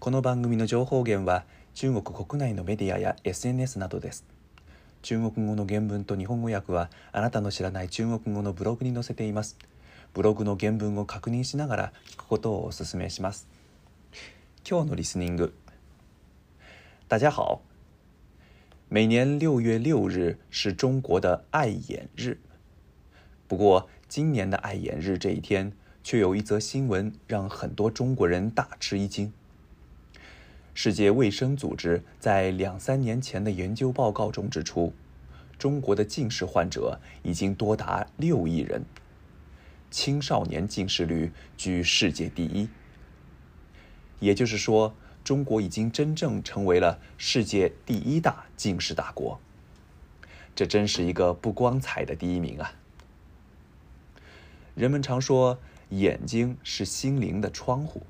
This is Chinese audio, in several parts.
この番組の情報源は中国国内のメディアや SNS などです中国語の原文と日本語訳はあなたの知らない中国語のブログに載せていますブログの原文を確認しながら聞くことをお勧めします今日のリスニング大家好每年六月六日是中国的愛眼日不过今年的爱眼日这一天却有一则新闻让很多中国人大吃一惊世界卫生组织在两三年前的研究报告中指出，中国的近视患者已经多达六亿人，青少年近视率居世界第一。也就是说，中国已经真正成为了世界第一大近视大国。这真是一个不光彩的第一名啊！人们常说，眼睛是心灵的窗户。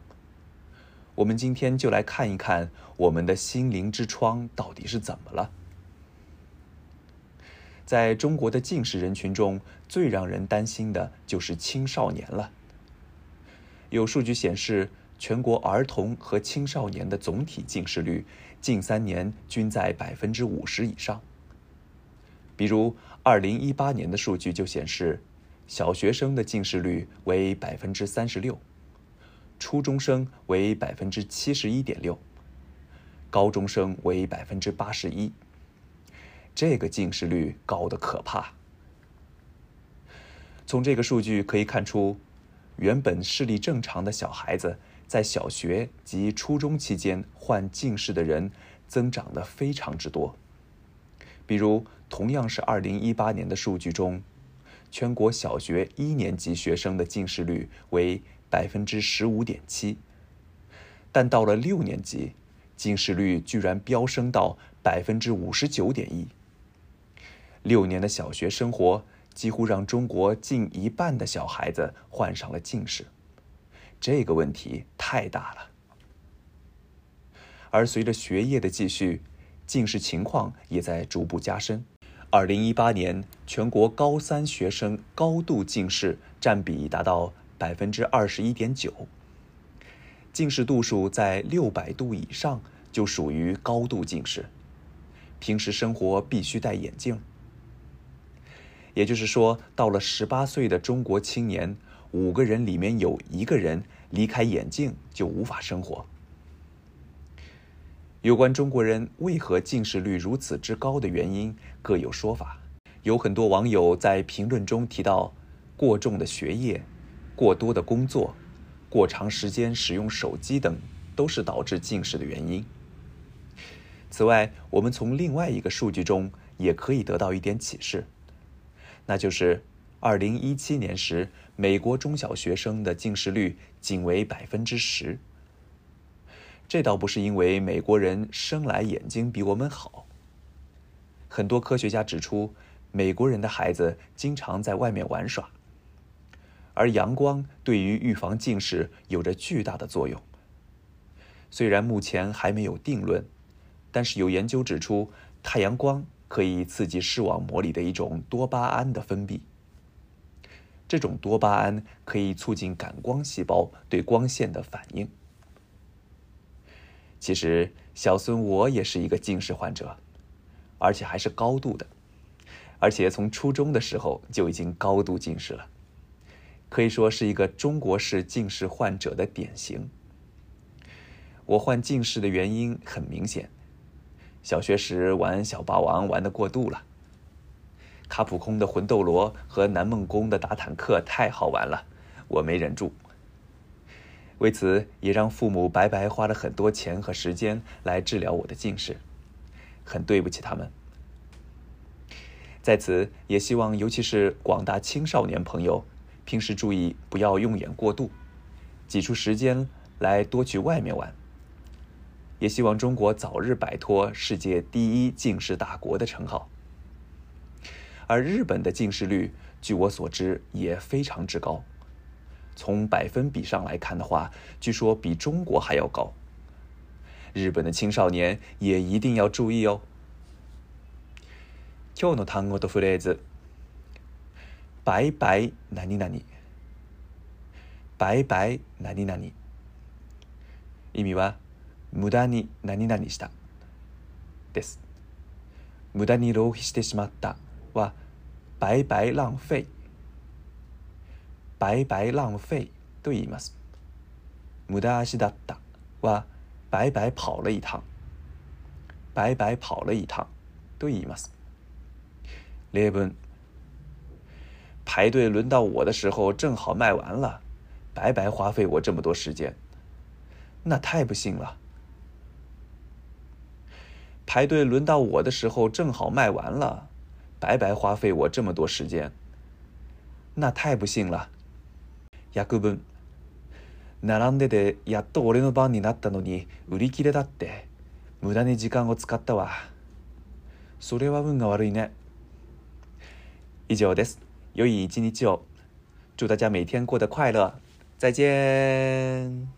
我们今天就来看一看我们的心灵之窗到底是怎么了。在中国的近视人群中最让人担心的就是青少年了。有数据显示，全国儿童和青少年的总体近视率近三年均在百分之五十以上。比如，二零一八年的数据就显示，小学生的近视率为百分之三十六。初中生为百分之七十一点六，高中生为百分之八十一。这个近视率高的可怕。从这个数据可以看出，原本视力正常的小孩子在小学及初中期间患近视的人增长的非常之多。比如，同样是二零一八年的数据中，全国小学一年级学生的近视率为。百分之十五点七，但到了六年级，近视率居然飙升到百分之五十九点一。六年的小学生活几乎让中国近一半的小孩子患上了近视，这个问题太大了。而随着学业的继续，近视情况也在逐步加深。二零一八年，全国高三学生高度近视占比达到。百分之二十一点九，近视度数在六百度以上就属于高度近视，平时生活必须戴眼镜。也就是说，到了十八岁的中国青年，五个人里面有一个人离开眼镜就无法生活。有关中国人为何近视率如此之高的原因，各有说法。有很多网友在评论中提到，过重的学业。过多的工作、过长时间使用手机等，都是导致近视的原因。此外，我们从另外一个数据中也可以得到一点启示，那就是2017年时，美国中小学生的近视率仅为百分之十。这倒不是因为美国人生来眼睛比我们好，很多科学家指出，美国人的孩子经常在外面玩耍。而阳光对于预防近视有着巨大的作用。虽然目前还没有定论，但是有研究指出，太阳光可以刺激视网膜里的一种多巴胺的分泌。这种多巴胺可以促进感光细胞对光线的反应。其实，小孙我也是一个近视患者，而且还是高度的，而且从初中的时候就已经高度近视了。可以说是一个中国式近视患者的典型。我患近视的原因很明显，小学时玩小霸王玩的过度了。卡普空的《魂斗罗》和南梦宫的打坦克太好玩了，我没忍住。为此，也让父母白白花了很多钱和时间来治疗我的近视，很对不起他们。在此，也希望尤其是广大青少年朋友。平时注意不要用眼过度，挤出时间来多去外面玩。也希望中国早日摆脱世界第一近视大国的称号。而日本的近视率，据我所知也非常之高，从百分比上来看的话，据说比中国还要高。日本的青少年也一定要注意哦。今日の単語とフレーズ。バイバイ何々バイバイ何々意味は無駄に何々したです無駄に浪費してしまったはバイバイ浪費バイバイ浪費と言います無駄足だったはバ白白跑了一趟白白跑了一趟と言います例文排队轮到我的时候正好卖完了，白白花费我这么多时间，那太不幸了。排队轮到我的时候正好卖完了，白白花费我这么多时间，那太不幸了。約分。並んでてやっと俺の番になったのに売り切れだって、無駄に時間を使ったわ。それは運が悪いね。以上です。友今天就祝大家每天过得快乐，再见。